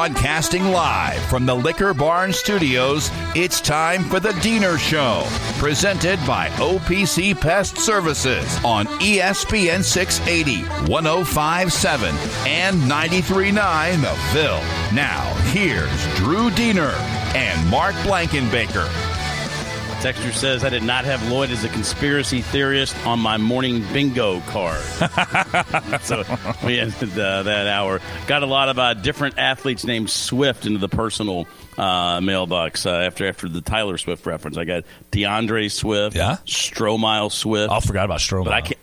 Broadcasting live from the Liquor Barn Studios, it's time for The Deener Show, presented by OPC Pest Services on ESPN 680, 1057, and 939 The Ville. Now, here's Drew Deener and Mark Blankenbaker. Texture says I did not have Lloyd as a conspiracy theorist on my morning bingo card. so we ended uh, that hour. Got a lot of uh, different athletes named Swift into the personal uh, mailbox uh, after after the Taylor Swift reference. I got DeAndre Swift, Yeah? Stromile Swift. I forgot about Stromile. but I can't.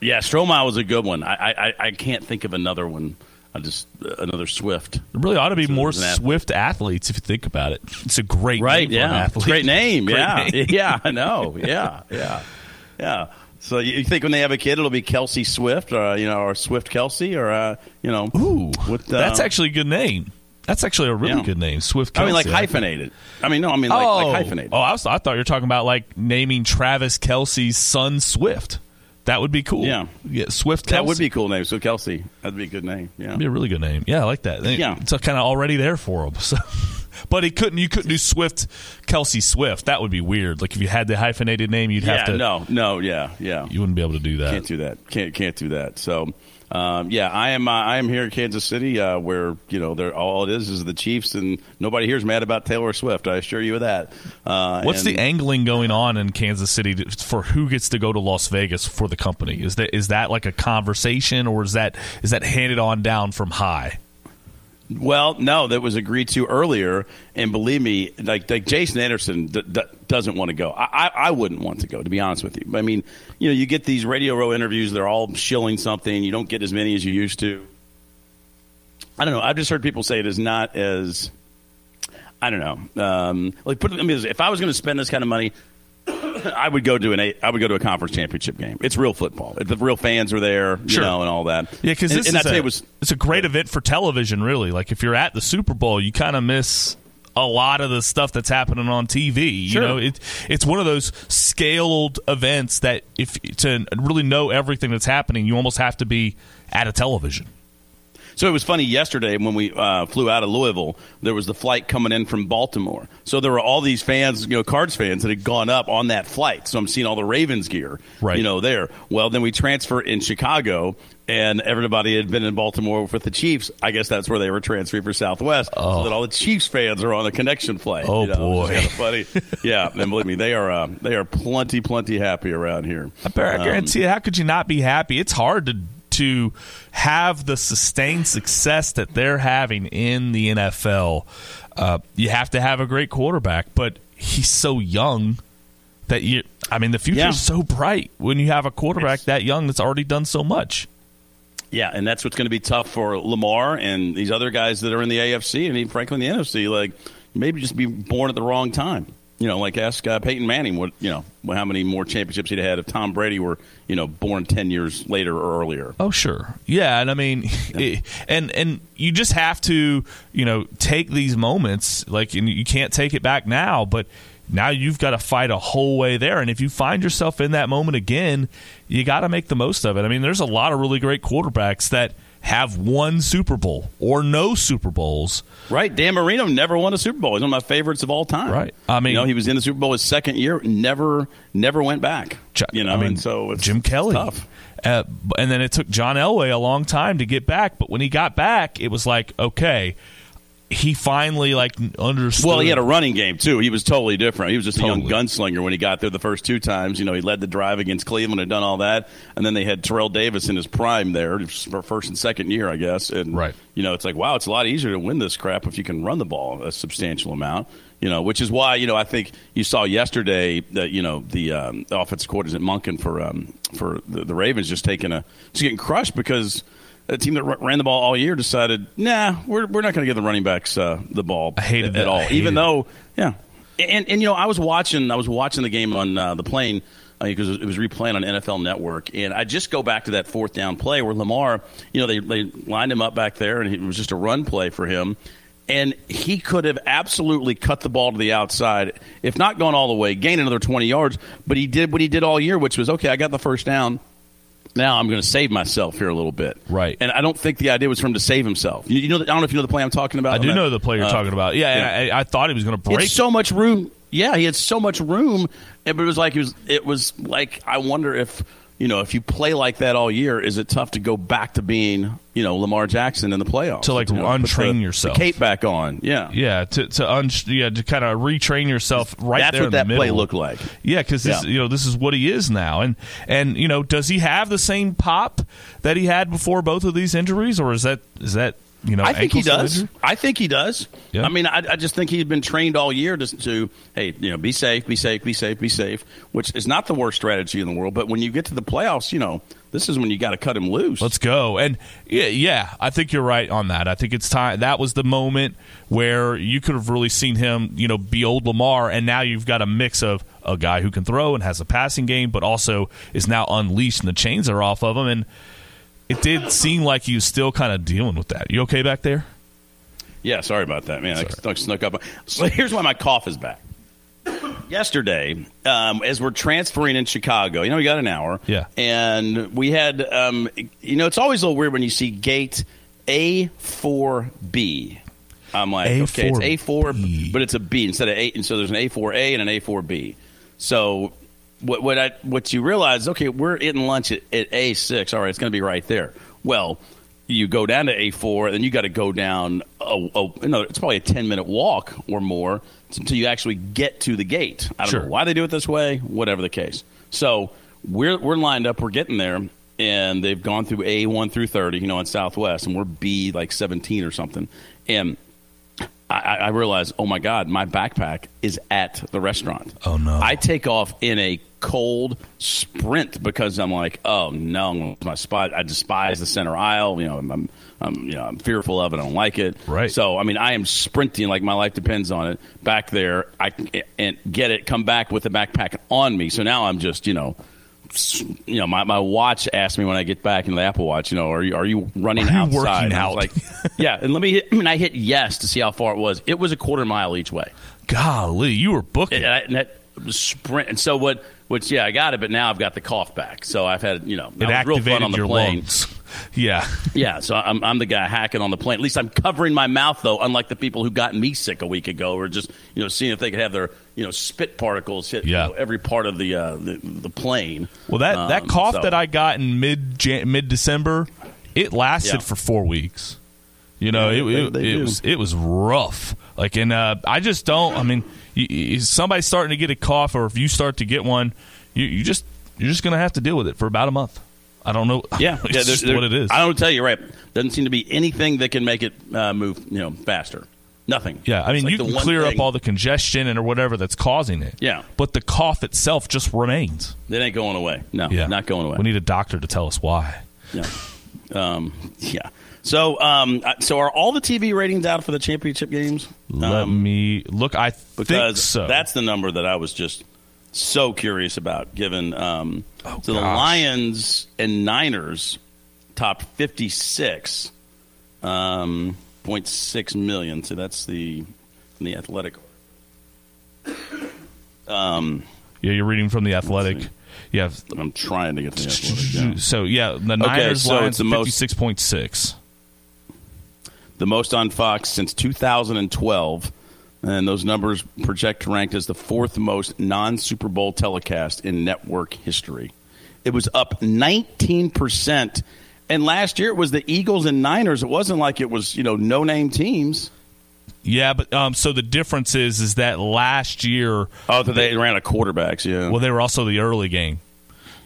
Yeah, Stromile was a good one. I I, I can't think of another one. I just uh, another Swift. There really ought to be So more. Swift athletes if you think about it. It's a great Right? name for an Yeah, athlete. great name. Great yeah, name. yeah. I know. Yeah, yeah, yeah. So you think when they have a kid, it'll be Kelce Swift, or uh, you know, or Swift Kelce, or uh, you know, Ooh, what, uh, that's actually a good name. That's actually a really Yeah. good name, Swift. I mean, like hyphenated. I mean, no, I mean like, oh, like hyphenated. oh, I, was, I thought you were talking about like naming Travis Kelce's son Swift. That would be cool. Yeah. yeah, Swift. Kelce. that would be a cool name. So Kelce, that'd be a good name. Yeah. That'd be a really good name. Yeah, I like that. Yeah. it's kind of already there for him. So, but he couldn't. You couldn't do Swift Kelce Swift. That would be weird. Like if you had the hyphenated name, you'd Yeah. have to. No. No. Yeah. Yeah. you wouldn't be able to do that. Can't do that. Can't can't do that. So, um, yeah, I am. Uh, I am here in Kansas City, uh, where you know, they're, all it is is the Chiefs, and nobody here's mad about Taylor Swift. I assure you of that. Uh, What's and- the angling going on in Kansas City to, for who gets to go to Las Vegas for the company? Is that is that like a conversation, or is that is that handed on down from high? Well, no, that was agreed to earlier, and believe me, like like Jason Anderson d- d- doesn't want to go. I, I I wouldn't want to go, to be honest with you. I mean, you know, you get these Radio Row interviews; they're all shilling something. You don't get as many as you used to. I don't know. I've just heard people say it is not as. I don't know. Um, like, put I mean, if I was going to spend this kind of money, I would go to an eight, I would go to a conference championship game. It's real football. The real fans are there, you Sure. know, and all that. Yeah, because this and is I'd a, it was it's a great event for television. Really, like if you're at the Super Bowl, you kind of miss a lot of the stuff that's happening on TV. Sure. You know, it, it's one of those scaled events that if to really know everything that's happening, you almost have to be at a television. So it was funny yesterday when we uh, flew out of Louisville. There was the flight coming in from Baltimore. So there were all these fans, you know, Cards fans that had gone up on that flight. So I'm seeing all the Ravens gear, Right. you know, there. Well, then we transfer in Chicago, and everybody had been in Baltimore with the Chiefs. I guess that's where they were transferring for Southwest. So that all the Chiefs fans are on the connection flight. Oh, you know, boy. Kind of funny. yeah, and believe me, they are uh, they are plenty, plenty happy around here. I, bet- I Um, guarantee you, how could you not be happy? It's hard to to have the sustained success that they're having in the NFL. Uh, you have to have a great quarterback, but he's so young that you. I mean, the future Yeah. is so bright when you have a quarterback It's- that young that's already done so much. Yeah, and that's what's going to be tough for Lamar and these other guys that are in the AFC and even frankly in the NFC. Like maybe just be born at the wrong time. You know, like ask uh, Peyton Manning what you know how many more championships he'd had if Tom Brady were you know born ten years later or earlier. Oh sure, yeah, and I mean, it- and and you just have to you know take these moments like and you can't take it back now, but now you've got to fight a whole way there, and if you find yourself in that moment again, you got to make the most of it. I mean, there's a lot of really great quarterbacks that have won Super Bowl or no Super Bowls. Right, Dan Marino never won a Super Bowl. He's one of my favorites of all time. Right. I mean- you know, he was in the Super Bowl his second year, never never went back. You know, I mean, and so it's, Jim Kelly. tough. Uh, and then it took John Elway a long time to get back. But when he got back, it was like, okay, he finally like understood. Well, he had a running game too. He was totally different. He was just Totally. a young gunslinger when he got there the first two times. You know, he led the drive against Cleveland and done all that, and then they had Terrell Davis in his prime there for first and second year, I guess. And Right. you know, it's like wow, it's a lot easier to win this crap if you can run the ball a substantial amount. You know, which is why you know I think you saw yesterday that you know the, um, offensive coordinator Todd Monken for um, for the, the Ravens just taking a just getting crushed because. A team that ran the ball all year decided, nah, we're, we're not going to give the running backs uh, the ball I hated at, that. at all. I hated Even though, yeah, and and you know, I was watching, I was watching the game on uh, the plane because it was replaying on NFL Network, and I just go back to that fourth down play where Lamar, you know, they they lined him up back there, and it was just a run play for him. And he could have absolutely cut the ball to the outside, if not gone all the way, gained another 20 yards. But he did what he did all year, which was okay, I got the first down now I'm going to save myself here a little bit. Right. And I don't think the idea was for him to save himself. You, you know, I don't know if you know the play I'm talking about. I do that. know the play you're Uh, talking about. Yeah, and I, I thought he was going to break. It's so much room. Yeah, he had so much room, but it was like it was. It was like I wonder if you know if you play like that all year, is it tough to go back to being you know Lamar Jackson in the playoffs To, like, You know, untrain the- yourself. the cape back on. Yeah, yeah, to to un- yeah to kind of retrain yourself right That's what that play looked like. Yeah, because Yeah. you know this is what he is now, and and you know does he have the same pop that he had before both of these injuries, or is that is that you know I think he does. I think he does. Yeah. I mean, I, I just think he's been trained all year to, to, hey, you know, be safe, be safe, be safe, be safe, which is not the worst strategy in the world. But when you get to the playoffs, you know, this is when you got to cut him loose. Let's go. And yeah, yeah, I think you're right on that. I think it's time. That was the moment where you could have really seen him, you know, be old Lamar, and now you've got a mix of a guy who can throw and has a passing game, but also is now unleashed and the chains are off of him. And it did seem like you still kind of dealing with that. You okay back there? Yeah, sorry about that, man. I snuck, snuck up. So here's why my cough is back. Yesterday, um, as we're transferring in Chicago, you know, we got an hour. Yeah. And we had, um, you know, it's always a little weird when you see gate A4B. I'm like, okay, it's A4, B. but it's a B instead of A. And so there's an A4A and an A4B. So what, what I what you realize, okay, we're eating lunch at, at A6. All right, it's going to be right there. Well, you go down to A4, then you got to go down. A, a, you know, it's probably a 10 minute walk or more until you actually get to the gate. I don't Sure. know why they do it this way. Whatever the case. So we're we're lined up. We're getting there. And they've gone through A one through thirty, you know, in Southwest, and we're B like seventeen or something. And I, I realize, oh my God, my backpack is at the restaurant. Oh, no. I take off in a cold sprint because I'm like, oh no, my spot. I despise the center aisle. You know, I'm, I'm, I'm you know, I'm fearful of it. I don't like it. Right. So I mean, I am sprinting like my life depends on it. Back there, I and get it. Come back with the backpack on me. So now I'm just, you know. You know, my, my watch asked me when I get back in the Apple Watch. You know, are you are you running Are you outside? working And I out? Like, yeah. And let me hit. I mean, I hit yes to see how far it was. It was a quarter mile each way. Golly, you were booking. And, I, and that sprint. And so what? Which yeah, I got it, but now I've got the cough back. So I've had you know it that was real fun on the plane. lungs. Yeah. Yeah, so I'm, I'm the guy hacking on the plane. At least I'm covering my mouth, though. Unlike the people who got me sick a week ago, or just you know seeing if they could have their you know spit particles hit you know, every part of the uh, the, the plane. Well, that, that Um, cough so- that I got in mid mid December, it lasted Yeah. for four weeks. You know, it, it, it was it was rough. Like, and uh, I just don't. I mean, you, you, somebody's starting to get a cough, or if you start to get one, you, you just you're just gonna have to deal with it for about a month. I don't know. Yeah, yeah, just there- there- what it is. I don't tell you right. Doesn't seem to be anything that can make it uh, move you know faster. Nothing. Yeah, I mean, like you can clear thing- up all the congestion and or whatever that's causing it. Yeah. but the cough itself just remains. It ain't going away. No, Yeah, not going away. We need a doctor to tell us why. Yeah. Um, yeah. So, um, uh, so are all the TV ratings out for the championship games? Let Um, me look. I think because so. that's the number that I was just so curious about. Given um, Oh, so the. Lions and Niners topped fifty six um, point six million. So that's the the athletic. Um, yeah, you're reading from the Athletic. Yeah. I'm trying to get to the athletic. yeah. So yeah, the Niners so Lions it's the most- fifty six point six. The most on Fox since 2012. And those numbers project ranked as the fourth most non Super Bowl telecast in network history. It was up 19%. And last year it was the Eagles and Niners. It wasn't like it was, you know, no name teams. Yeah, but um, so the difference is is that last year, Oh, that they ran a quarterbacks. Yeah. well, they were also the early game.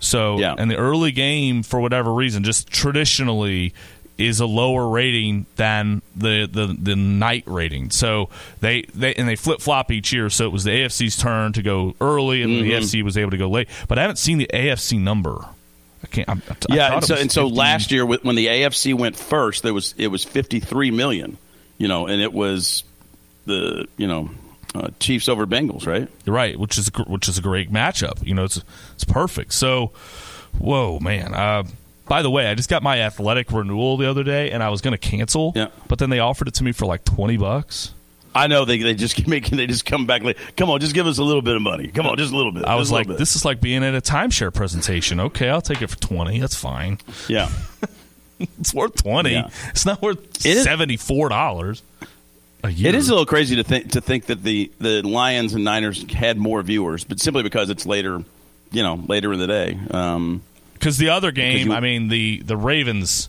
So, Yeah. and the early game, for whatever reason, just traditionally is a lower rating than the the, the night rating. So they, they and they flip flop each year. So it was the AFC's turn to go early, and Mm-hmm. the AFC was able to go late. But I haven't seen the AFC number. I can't. I'm, I yeah, and so and so last year when the AFC went first, there was it was fifty three million. You know, and it was the you know uh, Chiefs over Bengals, right? right, which is a, which is a great matchup. You know, it's it's perfect. So, whoa, man. Uh, by the way, I just got my athletic renewal the other day, and I was going to cancel. Yeah. but then they offered it to me for like twenty bucks. I know they they just keep making they just come back like, come on, just give us a little bit of money. Come on, just a little bit. I was like, this is like being at a timeshare presentation. Okay, I'll take it for twenty. That's fine. yeah. It's worth twenty. Yeah. It's not worth seventy four dollars a year. It is a little crazy to think to think that the, the Lions and Niners had more viewers, but simply because it's later, you know, later in the day. Um, because the other game. you- I mean the the Ravens.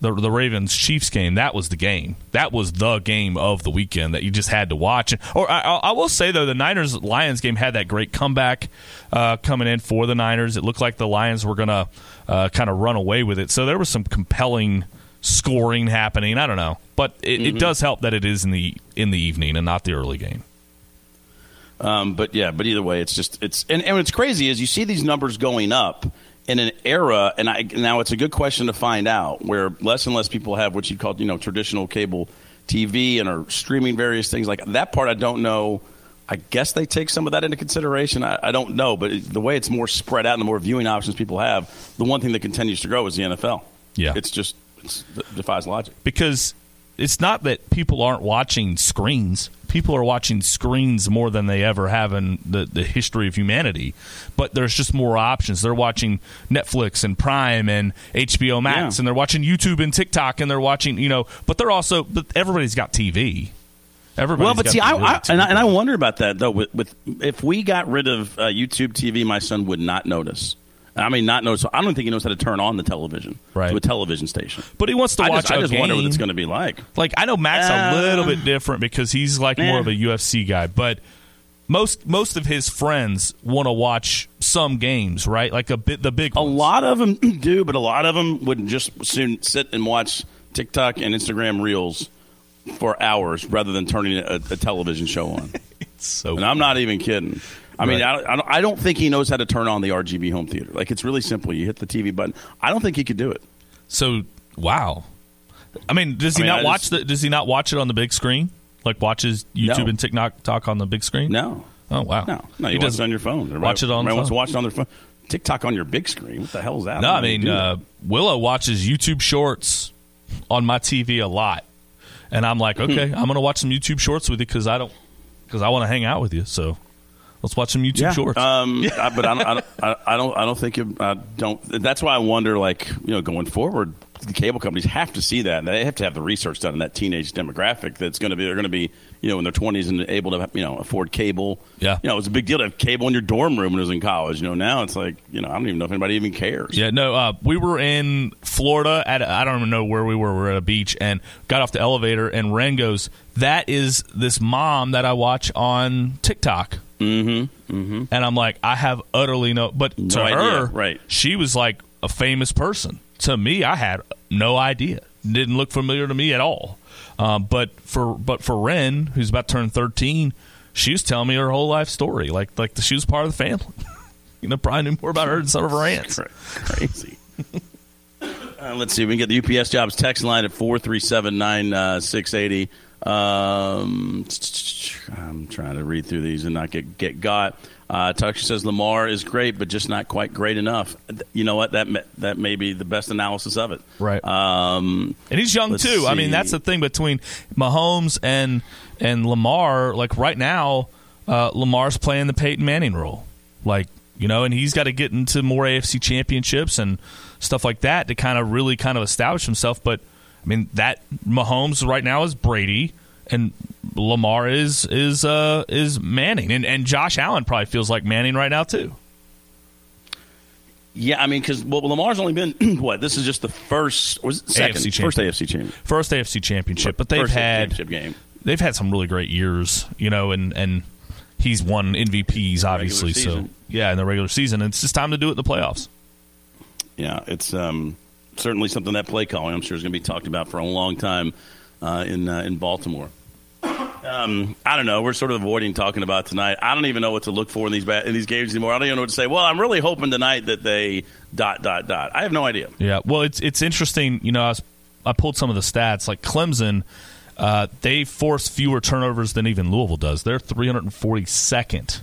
The, the Ravens Chiefs game that was the game that was the game of the weekend that you just had to watch or I, I will say though the Niners Lions game had that great comeback uh, coming in for the Niners it looked like the Lions were gonna uh, kind of run away with it so there was some compelling scoring happening I don't know but it, Mm-hmm. it does help that it is in the in the evening and not the early game Um, but yeah, but either way, it's just it's and, and what's crazy is you see these numbers going up in an era, and I now it's a good question to find out where less and less people have what you call you know traditional cable TV and are streaming various things like that. Part I don't know. I guess they take some of that into consideration. I, I don't know, but it, the way it's more spread out and the more viewing options people have, the one thing that continues to grow is the NFL. Yeah. it's just it's, it defies logic. because it's not that people aren't watching screens. People are watching screens more than they ever have in the, the history of humanity. But there's just more options. They're watching Netflix and Prime and HBO Max, Yeah. and they're watching YouTube and TikTok, and they're watching, you know. But they're also, but everybody's got TV. Everybody. Well, but see, I, I and, I, and I wonder about that though. With, with if we got rid of uh, YouTube TV, my son would not notice. I mean, not notice. I don't think he knows how to turn on the television Right. to a television station. but he wants to I watch just, I a just game. wonder what it's going to be like. Like I know Matt's a Uh, little bit different because he's like more eh. of a UFC guy, but most most of his friends want to watch some games, right? Like a bit the big A ones. lot of them do, but a lot of them would just soon sit and watch TikTok and Instagram reels for hours rather than turning a, a television show on. So and I'm not even kidding. I mean, Right. I, I, don't, I don't think he knows how to turn on the RGB home theater. Like it's really simple. You hit the TV button. I don't think he could do it. so wow. I mean, does he I mean, not I watch just- the? Does he not watch it on the big screen? Like watches YouTube No. and TikTok talk on the big screen? No. Oh wow. No, no, He watch does- it on your phone. Everybody, watch it on everybody wants to watch it on their phone. TikTok on your big screen. What the hell is that? No, I you mean uh, Willow watches YouTube Shorts on my TV a lot, and I'm like, okay, I'm going to watch some YouTube Shorts with you because I don't because I want to hang out with you. So let's watch some YouTube that. Shorts. Um, I, but I don't, I don't, I I don't, I don't think it, I don't. That's why I wonder, like, you know, going forward, the cable companies have to see that. They have to have the research done in that teenage demographic. That's going to be, they're going to be, you know, in their 20s and able to, you know, afford cable. Yeah. You know, it was a big deal to have cable in your dorm room when I was in college. You know, now it's like, you know, I don't even know if anybody even cares. Yeah, no, uh, we were in Florida at a, I don't even know where we were. We were at a beach and got off the elevator, and Ren goes, "That is this mom that I watch on TikTok." Mm-hmm. Mm-hmm. And I'm like, I have utterly no, but to idea, her, right. She was like a famous person. To me, I had no idea. Didn't look familiar to me at all. Um, but for but for Ren, who's about to turn 13, she was telling me her whole life story. Like like she was part of the family. you know, probably knew more about her than some of her aunts. Cra- Crazy. uh, let's see. We can get the UPS jobs text line at four three seven nine uh, six eighty. Um, I'm trying to read through these and not get get got. Uh, Tucker says Lamar is great, but just not quite great enough. You know what? That may, that may be the best analysis of it. Right. Um, And he's young too. I mean, that's the thing between Mahomes and and Lamar. Like right now, uh, Lamar's playing the Peyton Manning role. Like you know, and he's got to get into more AFC championships and stuff like that to kind of really kind of establish himself. But I mean, that Mahomes right now is Brady, and Lamar is is uh, is Manning, and and Josh Allen probably feels like Manning right now too. yeah, I mean, because well, Lamar's only been what? This is just the first, was it second, AFC first. AFC champion. First AFC championship, but they've First had game. they've had some really great years, you know, and and he's won MVPs obviously. So yeah, in the regular season, it's just time to do it in the playoffs. Yeah, it's um, certainly something that play calling I'm sure is going to be talked about for a long time uh, in uh, in Baltimore. Um, I don't know. We're sort of avoiding talking about tonight. I don't even know what to look for in these ba- in these games anymore. I don't even know what to say. Well, I'm really hoping tonight that they dot dot dot. I have no idea. Yeah. Well, it's it's interesting. You know, I, was, I pulled some of the stats. Like Clemson, uh, they force fewer turnovers than even Louisville does. They're 342nd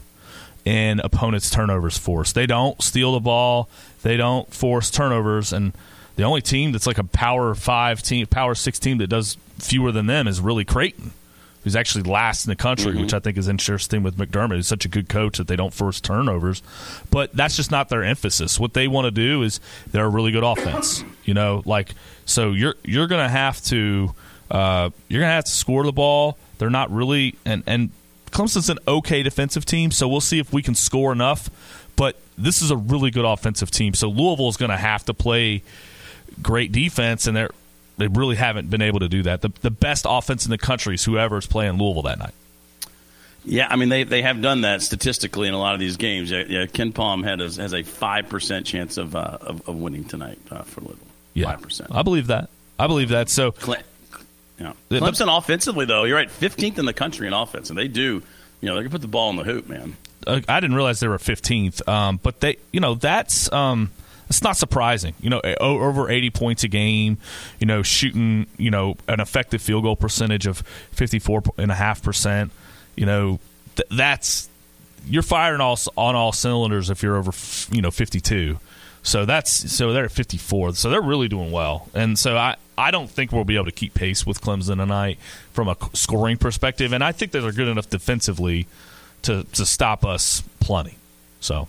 in opponents' turnovers forced. They don't steal the ball. They don't force turnovers, and the only team that's like a power five team, power six team that does fewer than them is really Creighton who's actually last in the country, mm-hmm. which I think is interesting with McDermott. He's such a good coach that they don't force turnovers, but that's just not their emphasis. What they want to do is they're a really good offense. You know, like so you're you're going to have to uh, you're to have to score the ball. They're not really and and Clemson's an okay defensive team, so we'll see if we can score enough. But this is a really good offensive team, so Louisville is going to have to play great defense, and they're they really haven't been able to do that. The, the best offense in the country is whoever's playing Louisville that night. Yeah, I mean they, they have done that statistically in a lot of these games. Yeah, yeah KenPom had a, has a five percent chance of, uh, of, of winning tonight uh, for Louisville. Yeah, five percent. I believe that. I believe that. So, yeah. Clemson the, offensively though, you're right, fifteenth in the country in offense, and they do. You know, they can put the ball in the hoop, man. Uh, I didn't realize they were fifteenth, um, but they, you know, that's. Um, it's not surprising. You know, eh, over 80 points a game, you know, shooting, you know, an effective field goal percentage of 54.5%. You know, th- that's you're firing all on all cylinders if you're over, you know, 52. So that's so they're at 54. So they're really doing well. And so I I don't think we'll be able to keep pace with Clemson tonight from a scoring perspective and I think they're good enough defensively to to stop us plenty. So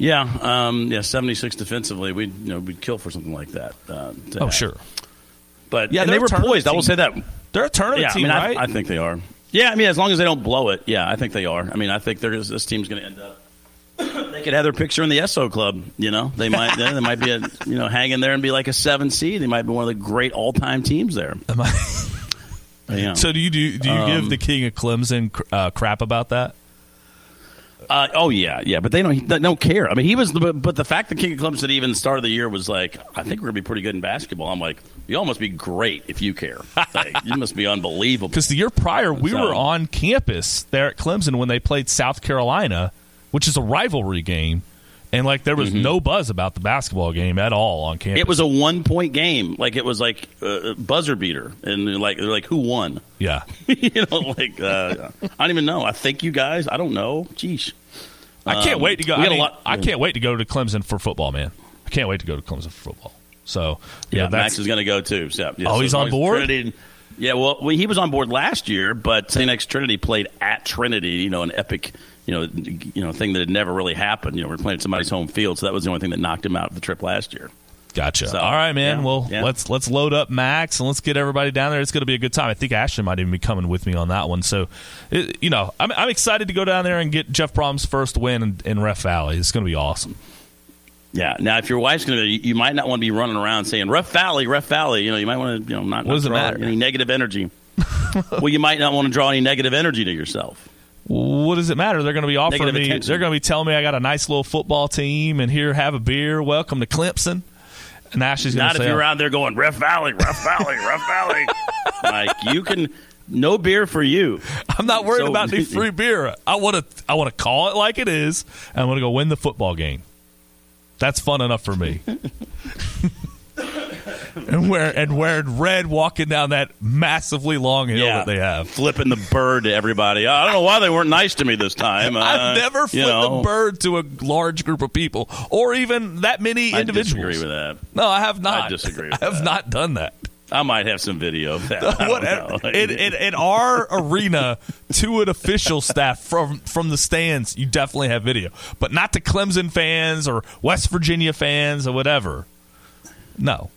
yeah, um, yeah, seventy six defensively, we you know we'd kill for something like that. Uh, oh have. sure, but yeah, they were poised. Team. I will say that they're a tournament yeah, team, I mean, right? I, I, think they are. Yeah, I mean, as long as they don't blow it, yeah, I think they are. I mean, I think this team's going to end up. they could have their picture in the SO club. You know, they might they, they might be a, you know hanging there and be like a seven seed. They might be one of the great all time teams there. yeah. So do you do, do you um, give the King of Clemson uh, crap about that? Uh, oh yeah, yeah, but they don't they don't care. I mean, he was, the, but the fact that King of Clemson even started the year was like, I think we're gonna be pretty good in basketball. I'm like, you all must be great if you care. Like, you must be unbelievable. Because the year prior, we so, were on campus there at Clemson when they played South Carolina, which is a rivalry game, and like there was mm-hmm. no buzz about the basketball game at all on campus. It was a one point game, like it was like a buzzer beater, and like they're like who won? Yeah, you know, like uh, I don't even know. I think you guys. I don't know. Jeez. I can't um, wait to go. I, mean, lot, I, can't wait to go to Clemson for football, man. I can't wait to go to Clemson for football. So yeah, know, Max is going to go too. So, yeah, oh, so he's on board. Trinity, yeah, well, he was on board last year, but St. X Trinity played at Trinity. You know, an epic, you know, you know, thing that had never really happened. You know, we're playing at somebody's home field, so that was the only thing that knocked him out of the trip last year. Gotcha. So, All right, man. Yeah, well, yeah. let's let's load up Max and let's get everybody down there. It's going to be a good time. I think Ashton might even be coming with me on that one. So, it, you know, I'm, I'm excited to go down there and get Jeff Brohm's first win in, in Ref Valley. It's going to be awesome. Yeah. Now, if your wife's going to, you might not want to be running around saying "Ref Valley, Ref Valley." You know, you might want to, you know, not, what not does it matter? any negative energy. well, you might not want to draw any negative energy to yourself. What does it matter? They're going to be offering negative me. Attention. They're going to be telling me I got a nice little football team, and here have a beer. Welcome to Clemson. And Ashley's going to say, not if you're oh. around there going Ref Valley, Ref Valley, Ref Valley. Like you can no beer for you. I'm not worried so, about any free beer. I want to I want to call it like it is, and I want to go win the football game. That's fun enough for me. and wear and wearing red, walking down that massively long hill yeah, that they have, flipping the bird to everybody. I don't know why they weren't nice to me this time. Uh, I've never flipped know. a bird to a large group of people, or even that many individuals. I disagree with that. No, I have not. I disagree. I have that. not done that. I might have some video of that. What, in, in, in, our arena, to an official staff from from the stands, you definitely have video, but not to Clemson fans or West Virginia fans or whatever. No,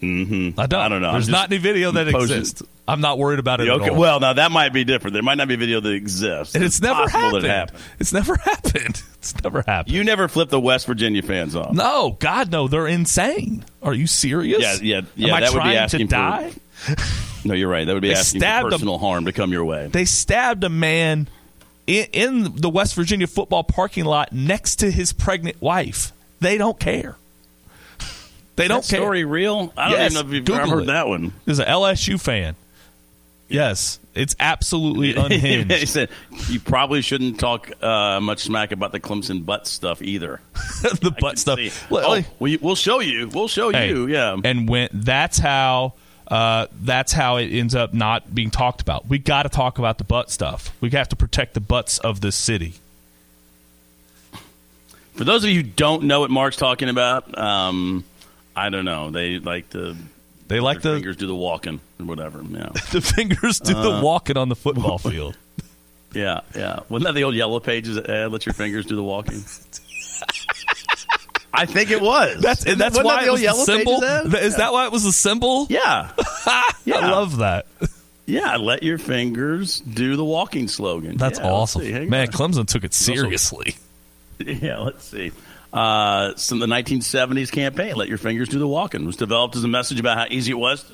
Mm-hmm. I don't. I don't know. There's not any video that posing. exists. I'm not worried about it. Okay. Well, now that might be different. There might not be video that exists. And it's, it's never happened. It happened. It's never happened. It's never happened. You never flip the West Virginia fans off. No, God, no. They're insane. Are you serious? Yeah, yeah, yeah. Am that I would be asking to die. No, you're right. That would be asking for personal harm to come your way. They stabbed a man in, in the West Virginia football parking lot next to his pregnant wife. They don't care. They don't that care. story real? I don't Yes, even know if you've Google ever heard it. that one. There's an LSU fan. Yes, it's absolutely unhinged. he unhinged. said you probably shouldn't talk uh, much smack about the Clemson butt stuff either. the I butt stuff. see. Well, Oh, like- we, we'll show you. We'll show Hey, you. Yeah. And when that's how uh, that's how it ends up not being talked about. We got to talk about the butt stuff. We have to protect the butts of this city. For those of you who don't know what Mark's talking about, um, I don't know. They like to They like their the fingers do the walking or whatever. Yeah. the fingers do Uh, the walking on the football field. Yeah, yeah. Wasn't that the old Yellow Pages ad? Let your fingers do the walking. I think it was. That's and that's Wasn't why that it the was Yellow symbol. Pages ad? Th- Is that why it was a symbol? Yeah, Yeah. I love that. yeah. Let your fingers do the walking slogan. That's Yeah, awesome, man. on. Clemson took it seriously. Yeah, let's see. Uh, some the 1970s campaign, "Let Your Fingers Do the Walking," was developed as a message about how easy it was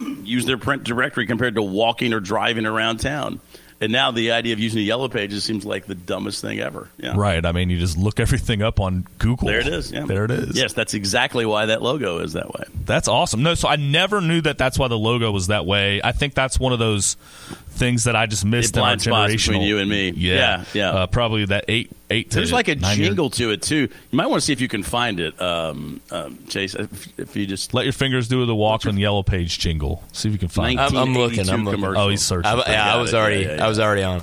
to use their print directory compared to walking or driving around town. And now the idea of using the yellow pages seems like the dumbest thing ever. Yeah. Right. I mean, you just look everything up on Google. There it is. Yeah. There it is. Yes, that's exactly why that logo is that way. That's awesome. No, so I never knew that that's why the logo was that way. I think that's one of those things that I just missed The in our blind spots between you and me. Yeah, Yeah, yeah. Uh, probably that eight, eight to There's like a nine year- jingle to it too. You might want to see if you can find it, um, um, Chase. If, if you just Let your fingers do the walk on yellow page jingle. See if you can find. it. I'm- I'm looking, I'm looking. commercial. Oh, he's searching. I, yeah, I was it. already, Yeah, yeah, I was already on.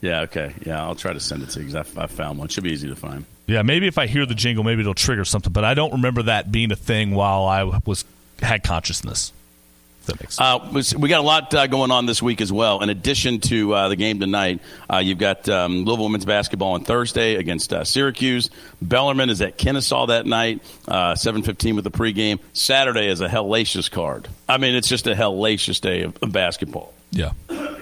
Yeah, okay. Yeah, I'll try to send it to you because I, I found one. Should be easy to find. Yeah, maybe if I hear the jingle, maybe it'll trigger something. But I don't remember that being a thing while I was had consciousness. That makes sense. Uh, we got a lot uh, going on this week as well. In addition to uh, the game tonight, uh, you've got um, Louisville women's basketball on Thursday against uh, Syracuse. Bellarmine is at Kennesaw that night, uh, seven fifteen with the pregame. Saturday is a hellacious card. I mean, it's just a hellacious day of, of basketball. yeah.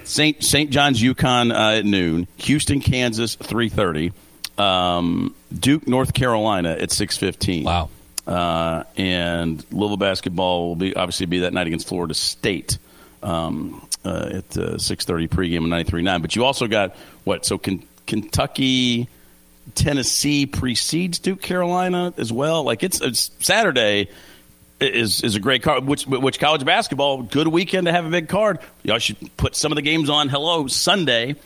St. St. John's UConn uh, at noon. Houston, Kansas, three thirty. Um, Duke, North Carolina at six fifteen. Wow. Uh, and Louisville basketball will be obviously be that night against Florida State um, uh, at uh, six thirty pregame on 93.9. But you also got what? So Ken- Kentucky, Tennessee precedes Duke Carolina as well. Like it's, it's Saturday is is a great card. Which which college basketball good weekend to have a big card. Y'all should put some of the games on. Hello Sunday.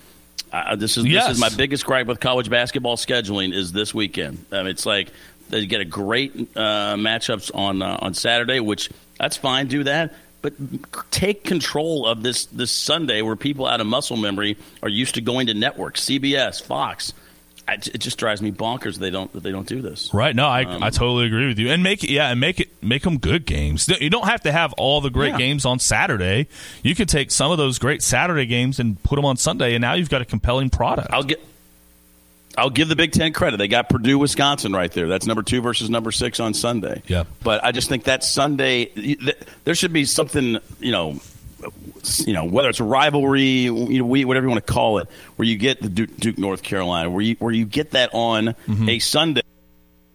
Uh, this is Yes. this is my biggest gripe with college basketball scheduling is this weekend. I mean, it's like they get a great uh, matchups on uh, on Saturday, which that's fine. Do that. But take control of this this Sunday, where people out of muscle memory are used to going to networks, CBS, Fox. I, it just drives me bonkers. They don't that they don't do this. Right. No, I, Um, I totally agree with you. And make it, yeah, and make it make them good games. You don't have to have all the great Yeah. games on Saturday. You could take some of those great Saturday games and put them on Sunday, and now you've got a compelling product. I'll get. I'll give the Big Ten credit. They got Purdue, Wisconsin right there. That's number two versus number six on Sunday. Yeah. But I just think that Sunday, there should be something, you know, you know, whether it's a rivalry, you know, we, whatever you want to call it, where you get the Duke, Duke North Carolina, where you where you get that on mm-hmm. a Sunday.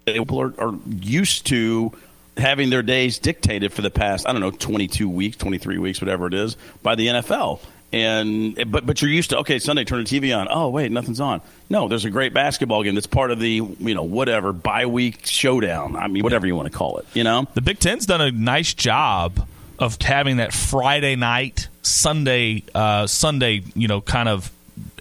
People are, are used to having their days dictated for the past, I don't know, 22 weeks, 23 weeks, whatever it is, by the NFL. And but but you're used to okay Sunday turn the TV on. Oh wait nothing's on. No there's a great basketball game that's part of the you know whatever bye week showdown. I mean whatever you want to call it you know? The Big Ten's done a nice job of having that Friday night, Sunday, uh, Sunday, you know, kind of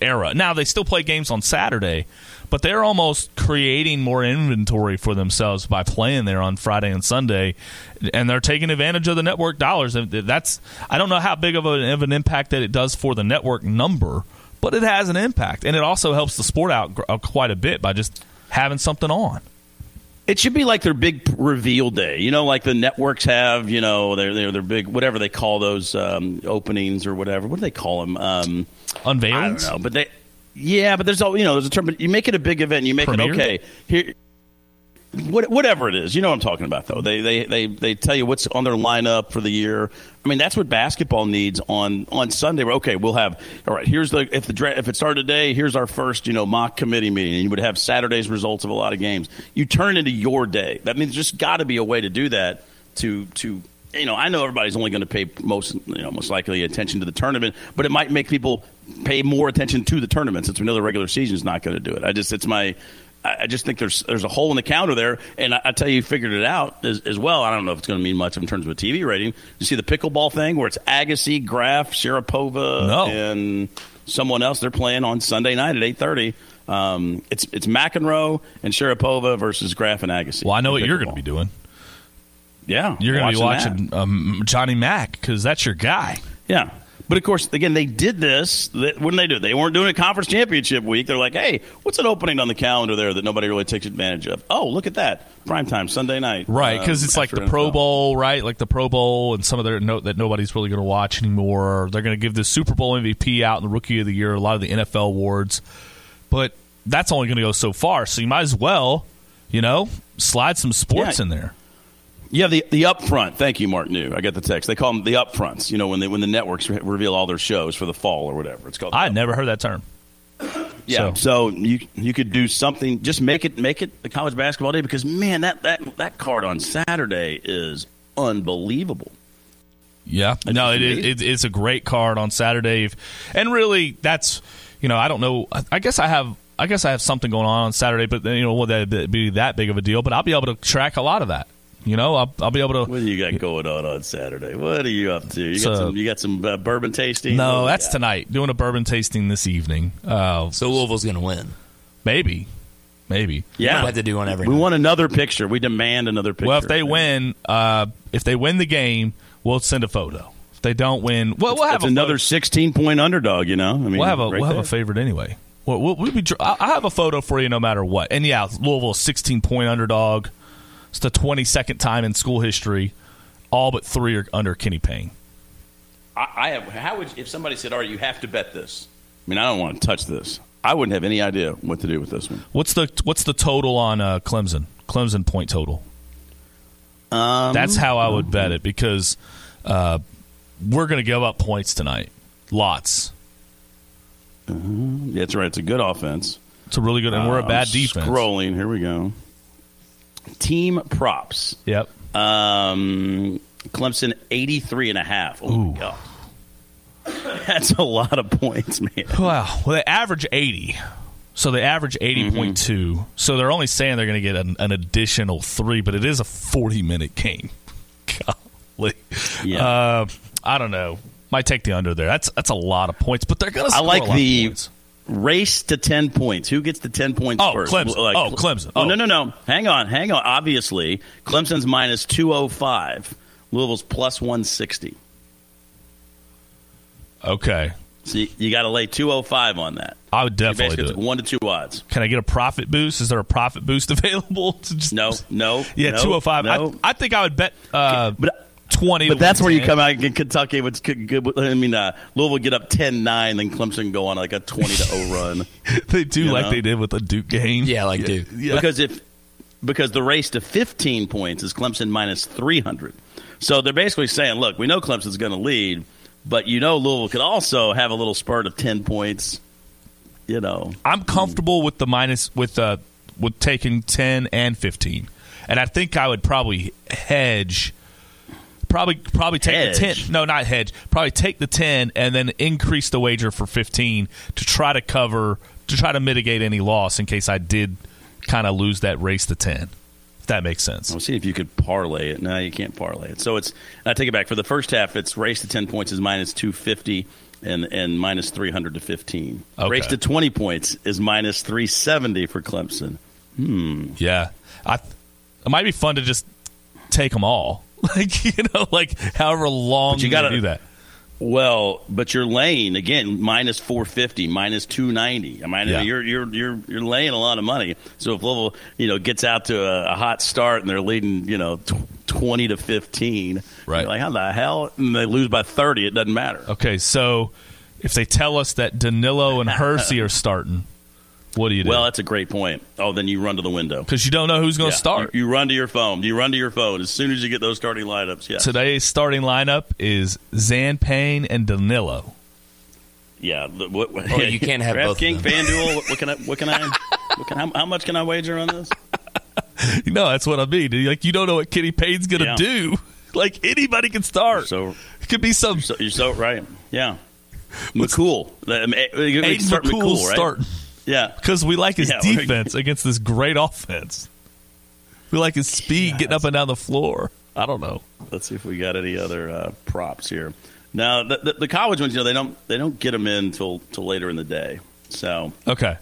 era. Now they still play games on Saturday, but they're almost creating more inventory for themselves by playing there on Friday and Sunday, and they're taking advantage of the network dollars. That's I don't know how big of, a, of an impact that it does for the network number, but it has an impact, and it also helps the sport out uh, quite a bit by just having something on. It should be like their big reveal day. You know, like the networks have, you know, their their, their big whatever they call those um, openings or whatever. What do they call them? Um, I don't Unveilings. know, but they, yeah, but there's all you know. There's a term. But you make it a big event. You make Premiere? it okay. Here, what, whatever it is, you know what I'm talking about. Though they, they they they tell you what's on their lineup for the year. I mean, that's what basketball needs on on Sunday. Where, Okay, we'll have all right. Here's the if the dra- if it started today. Here's our first you know mock committee meeting. And you would have Saturday's results of a lot of games. You turn into your day. That means there's just got to be a way to do that to to you know, I know everybody's only going to pay most, you know, most likely attention to the tournament, but it might make people pay more attention to the tournament since we know the regular season is not going to do it. I just, it's my, I just think there's there's a hole in the counter there, and I, I tell you, you figured it out as, as, well. I don't know if it's going to mean much in terms of a TV rating. You see the pickleball thing where it's Agassi, Graf, Sharapova, no. and someone else. They're playing on Sunday night at eight thirty. Um, it's it's McEnroe and Sharapova versus Graf and Agassi. Well, I know what you're going to be doing. Yeah, you're going to be watching um, Johnny Mack because that's your guy. Yeah, but of course, again, they did this. When did they do it? They weren't doing a conference championship week. They're like, hey, what's an opening on the calendar there that nobody really takes advantage of? Oh, look at that. Prime time, Sunday night. Right, because um, it's like the NFL. Pro Bowl, right? Like the Pro Bowl and some of their note that nobody's really going to watch anymore. They're going to give the Super Bowl MVP out in the Rookie of the Year, a lot of the NFL awards. But that's only going to go so far. So you might as well, you know, slide some sports yeah. in there. Yeah, the the upfront. Thank you, Mark New. I got the text. They call them the upfronts. You know, when they when the networks re- reveal all their shows for the fall or whatever. It's called. I never heard that term. Yeah, so. so. you you could do something. Just make it make it the college basketball day because man, that that that card on Saturday is unbelievable. Yeah, no, it, it, it's a great card on Saturday, and really, that's you know, I don't know. I guess I have I guess I have something going on on Saturday, but you know, will that be that big of a deal? But I'll be able to track a lot of that. You know, I'll, I'll be able to. What do you got going on on Saturday? What are you up to? You got some, you got some uh, bourbon tasting? No, that's tonight. Doing a bourbon tasting this evening. Uh, so Louisville's going to win. Maybe. Maybe. Yeah. We have to do one every We night. want another picture. We demand another picture. Well, if they win, uh, if they win the game, we'll send a photo. If they don't win, well, we'll have another sixteen point underdog. You know, I mean, we'll have a right we'll have a favorite anyway. Well, we'll, we'll be. I'll have a photo for you no matter what. And yeah, Louisville, sixteen point underdog. It's the twenty second time in school history. All but three are under Kenny Payne. I, I have. How would if somebody said, "All right, you have to bet this"? I mean, I don't want to touch this. I wouldn't have any idea what to do with this one. What's the What's the total on uh, Clemson? Clemson point total. Um, That's how I would bet it because uh, we're going to give up points tonight. Lots. Mm-hmm. That's right. It's a good offense. It's a really good, and we're a bad I'm defense. Scrolling. Here we go. Team props. Yep. Um, Clemson 83 and a half. Oh, Ooh. my God. That's a lot of points, man. Wow. Well, they average 80. So they average 80.2. Mm-hmm. So they're only saying they're going to get an, an, additional three, but it is a 40 minute game. Golly. Yeah. Uh, I don't know. Might take the under there. That's that's a lot of points, but they're going to I like the. Race to 10 points. Who gets the 10 points Oh, first? Clemson. Like, Oh, Clemson. Oh, no, no, no. Hang on. Hang on. Obviously, Clemson's minus 205. Louisville's plus 160. Okay. So you, you got to lay 205 on that. I would definitely do it. one to two odds. Can I get a profit boost? Is there a profit boost available? Just, No, no. Yeah, no, 205. No. I, I think I would bet uh, But 20. But to that's where you come out in Kentucky. It's good. I mean, uh, Louisville get up 10-9, then Clemson can go on like a twenty to zero run. They do You like know? they did with the Duke game. Yeah, like Duke. Yeah. Because if because the race to fifteen points is Clemson minus three hundred, so they're basically saying, look, we know Clemson's going to lead, but you know Louisville could also have a little spurt of ten points. You know, I'm comfortable with the minus with uh with taking 10 and 15. And I think I would probably hedge probably probably take the Hedge? 10 no not hedge probably take the 10 and then increase the wager for 15 to try to cover to try to mitigate any loss in case I did kind of lose that race to 10 if that makes sense I'll see if you could parlay it. No, you can't parlay it. So it's I take it back for the first half. It's race to ten points is minus two fifty. And, and minus 300 to 15. Okay. Race to 20 points is minus 370 for Clemson. Hmm. Yeah I it might be fun to just take them all like you know like however long But you you gotta- do that Well, but you're laying again minus four fifty, minus two ninety. I mean, Yeah. you're you're you're you're laying a lot of money. So if Louisville, you know, gets out to a, a hot start and they're leading, you know, tw- twenty to fifteen, Right. you're like how the hell? And they lose by thirty. It doesn't matter. Okay, so if they tell us that Danilo and Hersey are starting, what do you do? Well, that's a great point. Oh, then you run to the window. because you don't know who's going to Yeah. start. You, you run to your phone. You run to your phone as soon as you get those starting lineups. Yeah, Today's starting lineup is Zan Payne and Danilo. yeah. the- What, what, Oh, you can't have both of DraftKings, them. FanDuel. What, what can I? What can I? What can, how, how much can I wager on this? No, that's what I mean. Like you don't know what Kenny Payne's going to Yeah. do. like anybody can start. So it could be some. So, you're so right. Yeah. McCool. I mean, um, eh, Aiden start McCool McCool, right? starting Yeah. because we like his Yeah, defense against this great offense. We like his speed getting up and down the floor. I don't know. Let's see if we got any other uh, props here. Now, the, the, the college ones, you know, they don't they don't get them in until till later in the day. So Okay.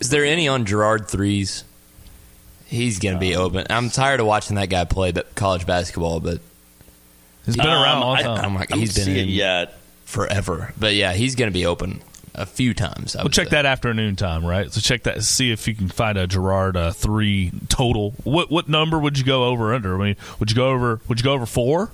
Is there any on Girard threes? He's going to be open. I'm tired of watching that guy play college basketball, but He's been around a long I, time. My- I don't he's been in- yet. forever. But yeah, he's going to be open a few times. I We'll check say. that afternoon time, right? So check that, see if you can find a Girard uh, three total. What what number would you go over under? I mean, would you go over? Would you go over four?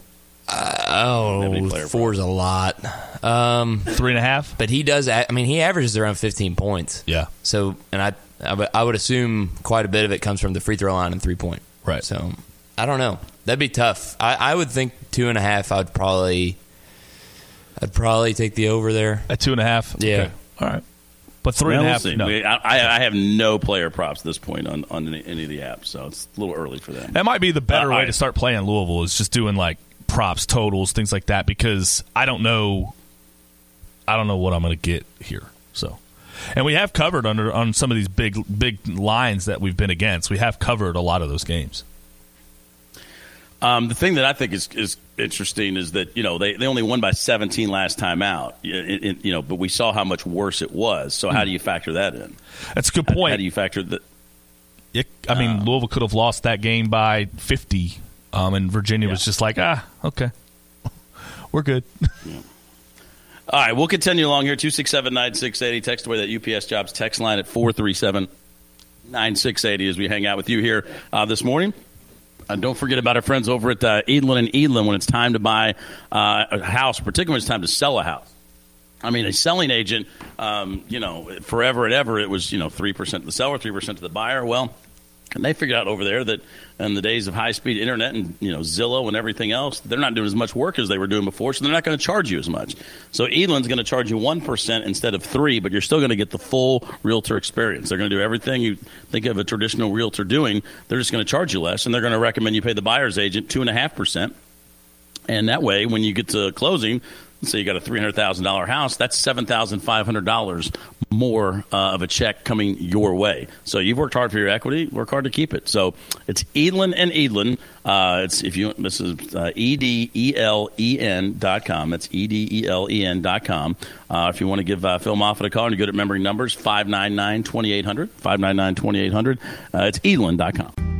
Maybe player four's a lot. Um, three and a half? but he does. I mean, he averages around 15 points. Yeah, So, and I, I would- I would assume quite a bit of it comes from the free throw line and three point. Right. So, I don't know. That'd be tough. I, I would think two and a half. I'd probably, I'd probably take the over there. at two and a half. Yeah. Okay. all right. But three and a half. no. I, I have no player props at this point on, on any, any of the apps, so it's a little early for them. That might be the better Uh, way I- to start playing Louisville is just doing like props, totals, things like that because I don't know I don't know what I'm going to get here. So and we have covered under on some of these big big lines that we've been against. We have covered a lot of those games. Um, the thing that I think is, is interesting is that you know they, they only won by 17 last time out. You, it- it- you know, but we saw how much worse it was. So how do you factor that in? That's a good point. how do you factor that? It- I mean, Louisville could have lost that game by 50 um, and Virginia was just like, "Ah, okay. We're good." All right, we'll continue along here. 267 9680. Text away that UPS Jobs text line at 437 9680 as we hang out with you here uh, this morning. And don't forget about our friends over at uh, Edelen and Edelen when it's time to buy uh, a house, particularly when it's time to sell a house. I mean, a selling agent, um, you know, forever and ever, it was, you know, 3% to the seller, 3% to the buyer. Well, and they figured out over there that in the days of high speed internet and you know Zillow and everything else, they're not doing as much work as they were doing before, so they're not going to charge you as much. So Edelen's going to charge you one percent instead of three, but you're still going to get the full realtor experience. They're going to do everything you think of a traditional realtor doing. They're just going to charge you less, and they're going to recommend you pay the buyer's agent two and a half percent. And that way, when you get to closing, say you got a three hundred thousand dollar house, that's seven thousand five hundred dollars more uh, of a check coming your way. So you've worked hard for your equity, work hard to keep it. So it's Edelen and Edelen. Uh, it's if you this is uh, e d e l e n dot com. That's e d e l e n dot com. Uh, if you want to give uh, Phil Moffitt a call and you're good at remembering numbers, 599-2800, 599-2800. Uh, it's Edelen dot com.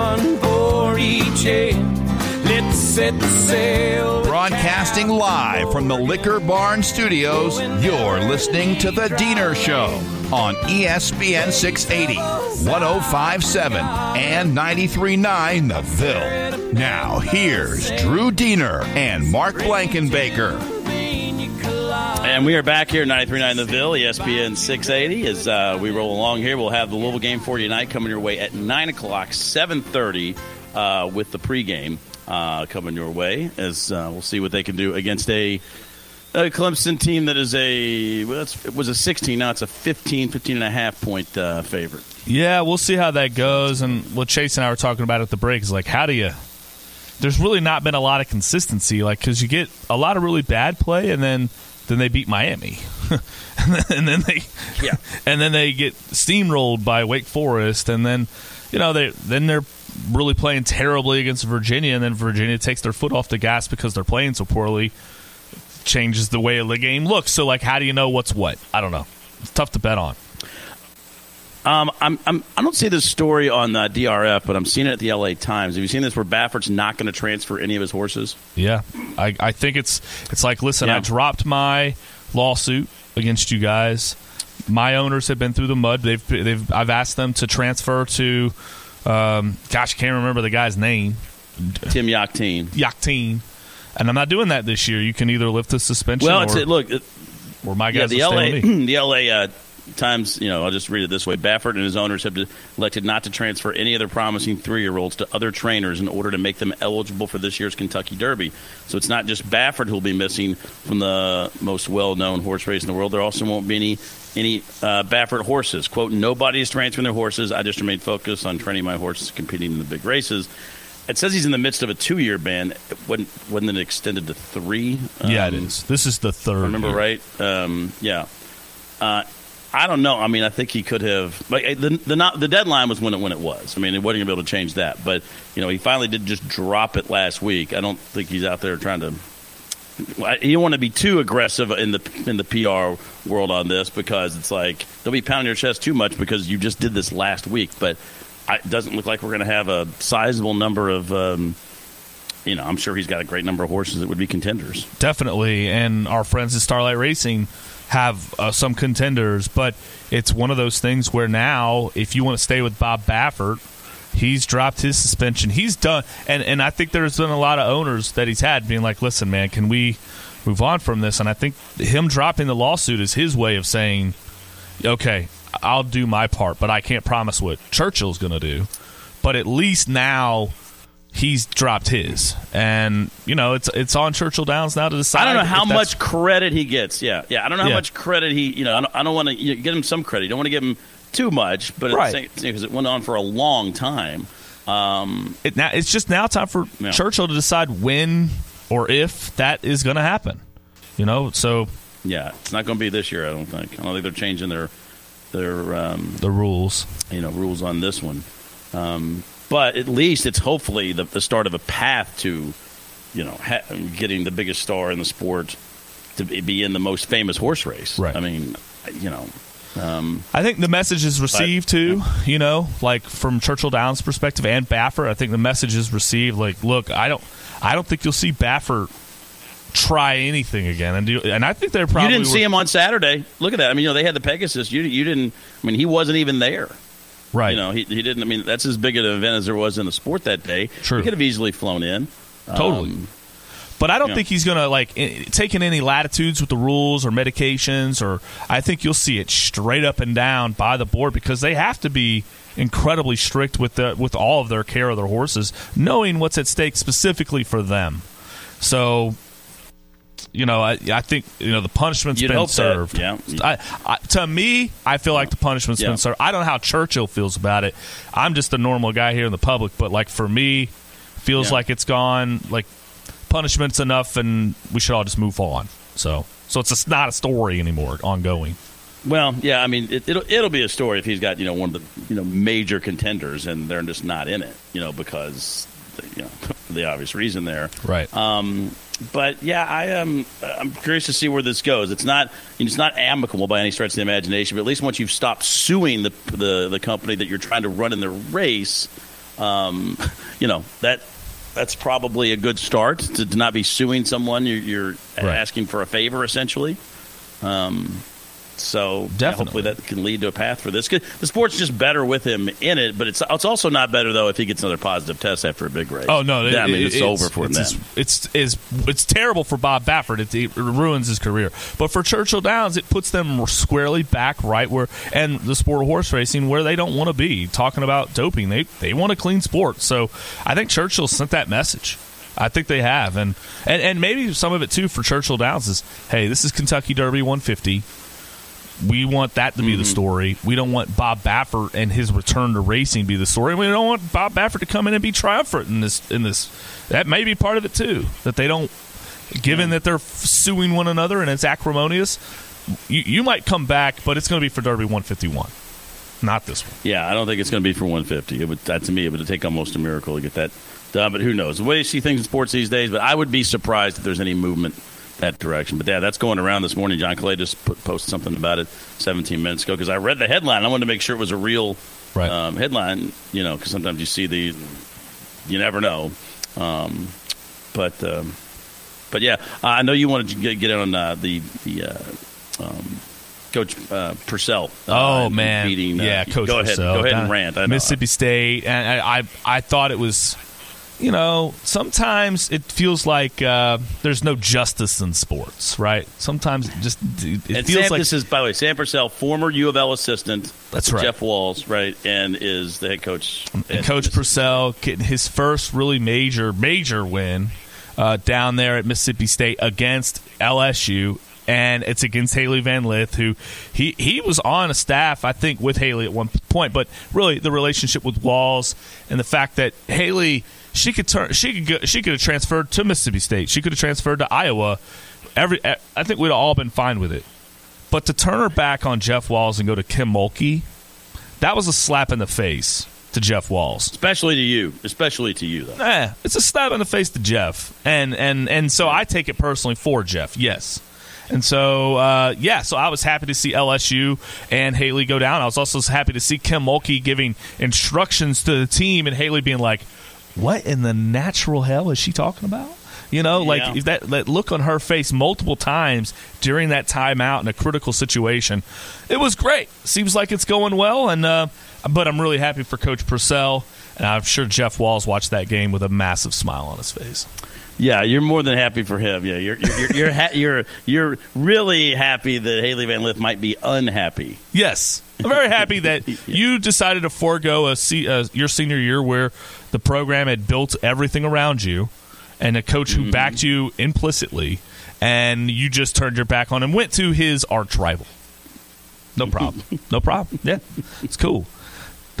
set sail. Broadcasting live from the Liquor Barn Studios, you're listening to The Deener Show on ESPN 680, 1057, and 939 The Ville. Now, here's Drew Deener and Mark Blankenbaker. And we are back here, 93.9 The Ville, ESPN 680. As uh, we roll along here, we'll have the Louisville game for you tonight coming your way at 9 o'clock, 7.30 uh, with the pregame uh, coming your way. As uh, we'll see what they can do against a, a Clemson team that is a, well, it's, it was a 16, now it's a 15, 15 and a half point uh, favorite. Yeah, we'll see how that goes. And what Chase and I were talking about at the break is like, how do you? There's really not been a lot of consistency, like because you get a lot of really bad play, and then then they beat Miami, and, then, and then they Yeah. and then they get steamrolled by Wake Forest, and then you know they then they're really playing terribly against Virginia, and then Virginia takes their foot off the gas because they're playing so poorly, changes the way the game looks. So like, how do you know what's what? I don't know. It's tough to bet on. Um, I'm, I'm, I don't see this story on the DRF, but I'm seeing it at the LA Times. Have you seen this where Baffert's not going to transfer any of his horses? Yeah, I, I think it's it's like listen, Yeah. I dropped my lawsuit against you guys. My owners have been through the mud. They've they've I've asked them to transfer to, um, gosh, I can't remember the guy's name, Tim Yakteen. Yakteen, and I'm not doing that this year. You can either lift the suspension. Well, or, it's, look, it, or my yeah, guys the will stay LA, the LA uh, Times, you know, I'll just read it this way. Baffert and his owners have elected not to transfer any of their promising three-year-olds to other trainers in order to make them eligible for this year's Kentucky Derby. So it's not just Baffert who'll be missing from the most well-known horse race in the world. There also won't be any any uh, Baffert horses. "Quote: Nobody is transferring their horses. I just remain focused on training my horses, competing in the big races." It says he's in the midst of a two-year ban. Wasn't, wasn't it extended to three? yeah, it Um. This is the third. I remember year. right? Um, yeah. Uh, I don't know. I mean, I think he could have. Like the the, not, the deadline was when it when it was. I mean, he wasn't gonna be able to change that. But you know, he finally did just drop it last week. I don't think he's out there trying to. You don't want to be too aggressive in the in the PR world on this because it's like don't be pounding your chest too much because you just did this last week. But it doesn't look like we're going to have a sizable number of. Um, you know, I'm sure he's got a great number of horses that would be contenders. definitely. And our friends at Starlight Racing have uh, some contenders, but it's one of those things where now, if you want to stay with Bob Baffert, he's dropped his suspension. He's done, and and I think there's been a lot of owners that he's had being like, "Listen, man, can we move on from this?" And I think him dropping the lawsuit is his way of saying, "Okay, I'll do my part, but I can't promise what Churchill's going to do." But at least now he's dropped his, and you know it's it's on Churchill Downs now to decide. I don't know how much credit he gets. Yeah, yeah. I don't know how Yeah. much credit he. You know, I don't, I don't want to get him some credit. You don't want to give him too much, but Right. because it went on for a long time. Um, it now it's just now time for Yeah. Churchill to decide when or if that is going to happen. You know, so yeah, it's not going to be this year. I don't think. I don't think they're changing their their um, the rules. you know rules on this one. Um, but at least it's hopefully the, the start of a path to you know ha- getting the biggest star in the sport to be in the most famous horse race. Right. I mean, you know. Um, I think the message is received too. You know, like from Churchill Downs' perspective and Baffert, I think the message is received. Like, look, I don't, I don't think you'll see Baffert try anything again. And do, and I think they're probably you didn't see him on Saturday. Look at that. I mean, you know, they had the Pegasus. You you didn't. I mean, he wasn't even there. Right. You know, he, he didn't. I mean, that's as big an event as there was in the sport that day. True. He could have easily flown in. Totally. Um, But I don't Yeah. think he's going to like taking any latitudes with the rules or medications or I think you'll see it straight up and down by the board because they have to be incredibly strict with the with all of their care of their horses, knowing what's at stake specifically for them. So you know, I, I think you know the punishment's You'd been hope that, served. yeah. I, I, to me, I feel like the punishment's Yeah. been served. I don't know how Churchill feels about it. I'm just a normal guy here in the public, but like for me, feels Yeah. like it's gone. Like punishment's enough, and we should all just move on. So, so it's just not a story anymore, ongoing. well, yeah. I mean, it, it'll it'll be a story if he's got you know one of the you know major contenders and they're just not in it. You know, because you know for the obvious reason there. Right. Um, but yeah, I am. I'm curious to see where this goes. It's not. It's not amicable by any stretch of the imagination. But at least once you've stopped suing the the, the company that you're trying to run in the race, um, you know that that's probably a good start to, to not be suing someone. You're, you're Right. asking for a favor essentially. Um, so yeah, Definitely. hopefully that can lead to a path for this. The sport's just better with him in it, but it's it's also not better though if he gets another positive test after a big race. Oh no! Yeah, I mean it- it's, over for him. it's. It's, it's it's it's terrible for Bob Baffert. It, it ruins his career. But for Churchill Downs, it puts them squarely back right where and the sport of horse racing where they don't want to be. Talking about doping, they they want a clean sport. So I think Churchill sent that message. I think they have, and and and maybe some of it too for Churchill Downs is, hey, this is Kentucky Derby 150. We want that to be Mm-hmm. the story. We don't want Bob Baffert and his return to racing be the story. We don't want Bob Baffert to come in and be triumphant in this. In this, that may be part of it too. That they don't, given that they're suing one another and it's acrimonious. You, you might come back, but it's going to be for Derby 151, not this one. Yeah, I don't think it's going to be for 150. It would, that to me, it would take almost a miracle to get that done. But who knows? The way you see things in sports these days. But I would be surprised if there's any movement that direction. But yeah, that's going around this morning. John Clay just put, posted something about it 17 minutes ago because I read the headline. I wanted to make sure it was a real Right. um, headline. You know, because sometimes you see the, you never know. Um, but um, but yeah, I know you wanted to get, get on uh, the the. Uh, um, Coach uh, Purcell. uh, Oh man, beating, uh, yeah, Coach Go ahead, go ahead and rant. Mississippi State, and I, I, I thought it was, you know, sometimes it feels like uh, there's no justice in sports, right? Sometimes it just it and feels Sam, like this is by the way Sam Purcell, former U of L assistant. That's right. Jeff Walz, right, and is the head coach. and Coach Purcell getting his first really major major win uh, down there at Mississippi State against LSU. And it's against Hailey Van Lith, who he, he was on a staff, I think, with Hailey at one point. But really, the relationship with Walz and the fact that Hailey she could turn she could go, she could have transferred to Mississippi State, she could have transferred to Iowa. Every I think we'd all been fine with it. But to turn her back on Jeff Walz and go to Kim Mulkey, that was a slap in the face to Jeff Walz. especially to you, especially to you though. Eh, it's a slap in the face to Jeff, and and and so I take it personally for Jeff. Yes. And so, uh, yeah, so I was happy to see LSU and Hailey go down. I was also happy to see Kim Mulkey giving instructions to the team and Hailey being like, what in the natural hell is she talking about? You know, like Yeah. that, that look on her face multiple times during that timeout in a critical situation. It was great. Seems like it's going well, and uh, but I'm really happy for Coach Purcell, and I'm sure Jeff Walz watched that game with a massive smile on his face. Yeah, you're more than happy for him. Yeah, you're you're you're you're, ha- you're, you're really happy that Hailey Van Lith might be unhappy. Yes, I'm very happy that you decided to forego a se- uh, your senior year where the program had built everything around you, and a coach who backed you implicitly, and you just turned your back on him, went to his arch rival. No problem. no problem. Yeah, it's cool.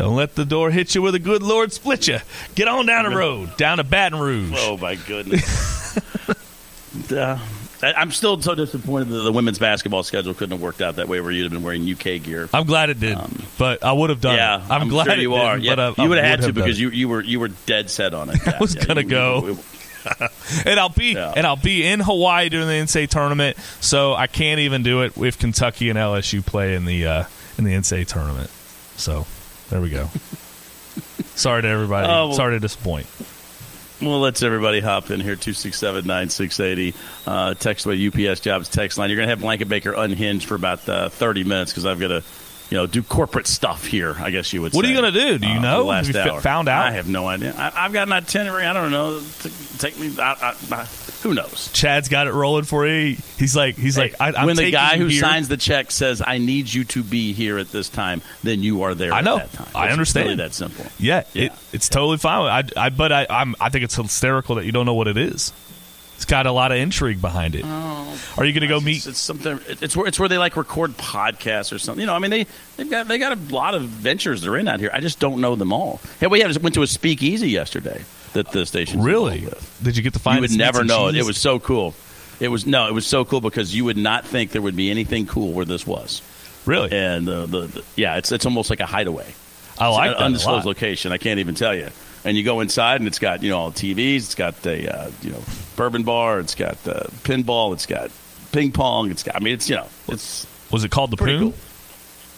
Don't let the door hit you where the good Lord split you. Get on down the road, down to Baton Rouge. Oh my goodness. uh, I- I'm still so disappointed that the women's basketball schedule couldn't have worked out that way, where you'd have been wearing UK gear. I'm glad it did, but I would have done yeah, it. I'm, glad sure you are. Yeah, but I, you would have had to because it. you you were you were dead set on it. I was Yeah, gonna you- go. you- and I'll be Yeah. and I'll be in Hawaii during the NCAA tournament, so I can't even do it if Kentucky and LSU play in the uh, in the NCAA tournament. So there we go. Sorry to everybody. Oh, well- Sorry to disappoint. Well, let's everybody hop in here, 267 9680. Uh, text away UPS Jobs text line. You're going to have Blankenbaker unhinged for about uh, 30 minutes because I've got to, you know, do corporate stuff here, I guess you would What are you gonna do? Do you uh, know? Last Have hour. found out? I have no idea. I, I've got an itinerary. I don't know. Take me. I, I, I, who knows? Chad's got it rolling for you. He's like he's like I, I'm when the guy who here. signs the check says, "I need you to be here at this time," then you are there. I know. At that time. I understand. Really that simple. Yeah, Yeah. It, it's totally fine. I, I but I I'm, I think it's hysterical that you don't know what it is. It's got a lot of intrigue behind it. Are you going to go meet It's, it's something. It's where it's where they like record podcasts or something. You know, I mean they they've got they got a lot of ventures they're in out here. I just don't know them all. Hey, we had, went to a speakeasy yesterday that the station Really? Did you get to find? You would never know it. It was so cool. It was no, it was so cool because you would not think there would be anything cool where this was. really. And uh, the, the yeah, it's it's almost like a hideaway. I like It's that an a undisclosed lot. location. I can't even tell you. And you go inside, and it's got you know all TVs. It's got the uh, you know bourbon bar. It's got the pinball. It's got ping pong. It's got. I mean, it's you know it's Was it called the Poon? cool.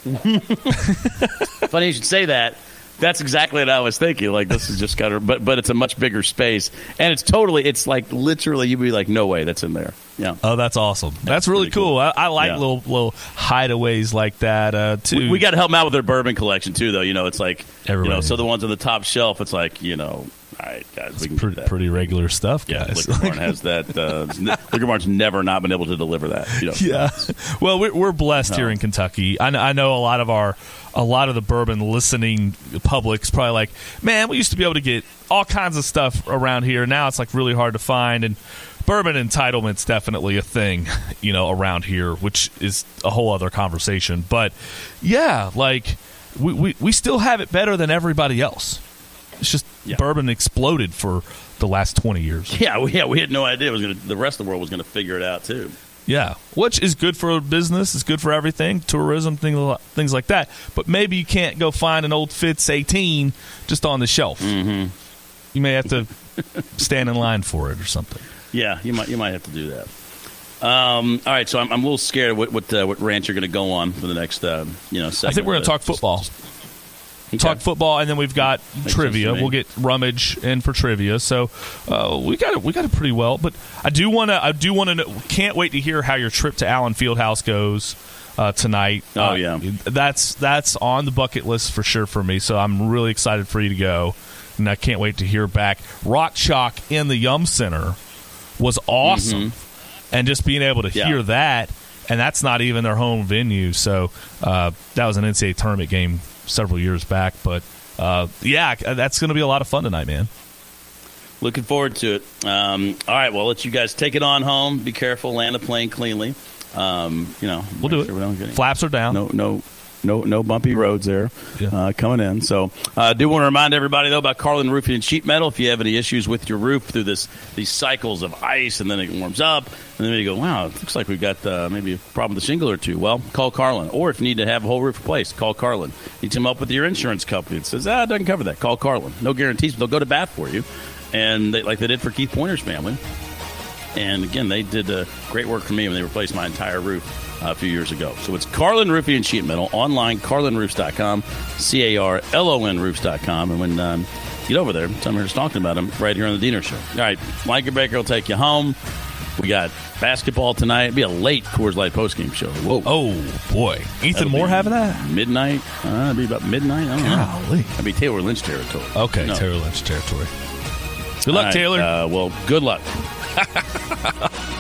Funny you should say that. That's exactly what I was thinking. Like this is just kind of, but but it's a much bigger space, and it's totally. It's like literally, you'd be like, no way, that's in there. Yeah. Oh, that's awesome. That's really cool. cool. I, I like Yeah. little little hideaways like that uh, too. We, we got to help them out with their bourbon collection too, though. You know, it's like you know, so the ones on the top shelf, it's like you know, all right, guys, can pretty, pretty regular stuff, Yeah, guys. Liquor Barn has that. Uh, Liquor Barn's never not been able to deliver that. You know, yeah. Well, we're, we're blessed here in Kentucky. I, kn- I know a lot of our a lot of the bourbon listening public's probably like, man, we used to be able to get all kinds of stuff around here. Now it's like really hard to find and. Bourbon entitlement's definitely a thing, you know, around here, which is a whole other conversation. But yeah, like we, we, we still have it better than everybody else. It's just Yeah. bourbon exploded for the last twenty years. Yeah, we, yeah, we had no idea it was gonna. The rest of the world was going to figure it out too. Yeah, which is good for business. It's good for everything, tourism, things things like that. But maybe you can't go find an old Fitz 18 just on the shelf. Mm-hmm. You may have to stand in line for it or something. Yeah, you might you might have to do that. Um, all right, so I'm, I'm a little scared of what what, uh, what rant you're going to go on for the next, uh, you know. I think we're going to talk football. Talk football, and then we've got sense trivia. We'll get rummage in for trivia. So uh, we got it. We got it pretty well. But I do want to. I do want to. know Can't wait to hear how your trip to Allen Fieldhouse goes uh, tonight. Oh, Uh, yeah. that's that's on the bucket list for sure for me. So I'm really excited for you to go, and I can't wait to hear back. Rock Chalk in the Yum Center was awesome, and just being able to Mm-hmm. Yeah. hear that, and that's not even their home venue. So uh, that was an NCAA tournament game several years back, but uh, yeah, that's going to be a lot of fun tonight, man. Looking forward to it. Um, all right, well, let you guys take it on home. Be careful, land the plane cleanly. Um, you know, We'll do make it. we don't get any- Flaps are down. No, no, no, no bumpy roads there Yeah. uh, coming in. So, I uh, do want to remind everybody though about Carlon Roofing and Sheet Metal. If you have any issues with your roof through this these cycles of ice, and then it warms up, and then you go, wow, it looks like we've got uh, maybe a problem with the shingle or two. Well, call Carlon. Or if you need to have a whole roof replaced, call Carlon. You come up with your insurance company that says, ah, it doesn't cover that. Call Carlon. No guarantees, but they'll go to bat for you, and they, like they did for Keith Pointer's family. And again, they did uh, great work for me when they replaced my entire roof a few years ago. So it's Carlon Roofing and Sheet Metal online, carlonroofs.com, C A R L O N roofs.com. And when um, you get over there, tell them we're just talking about them right here on the Deener Show. All right, Mike Baker will take you home. We got basketball tonight. It'll be a late Coors Light postgame show. Whoa. Oh boy, Ethan That'll Moore having that? Midnight. Uh, it'll be about midnight. I don't know. Golly. That'll be Taylor Lynch territory. Okay, No. Taylor Lynch territory. Good luck, right, Taylor. Uh, well, good luck.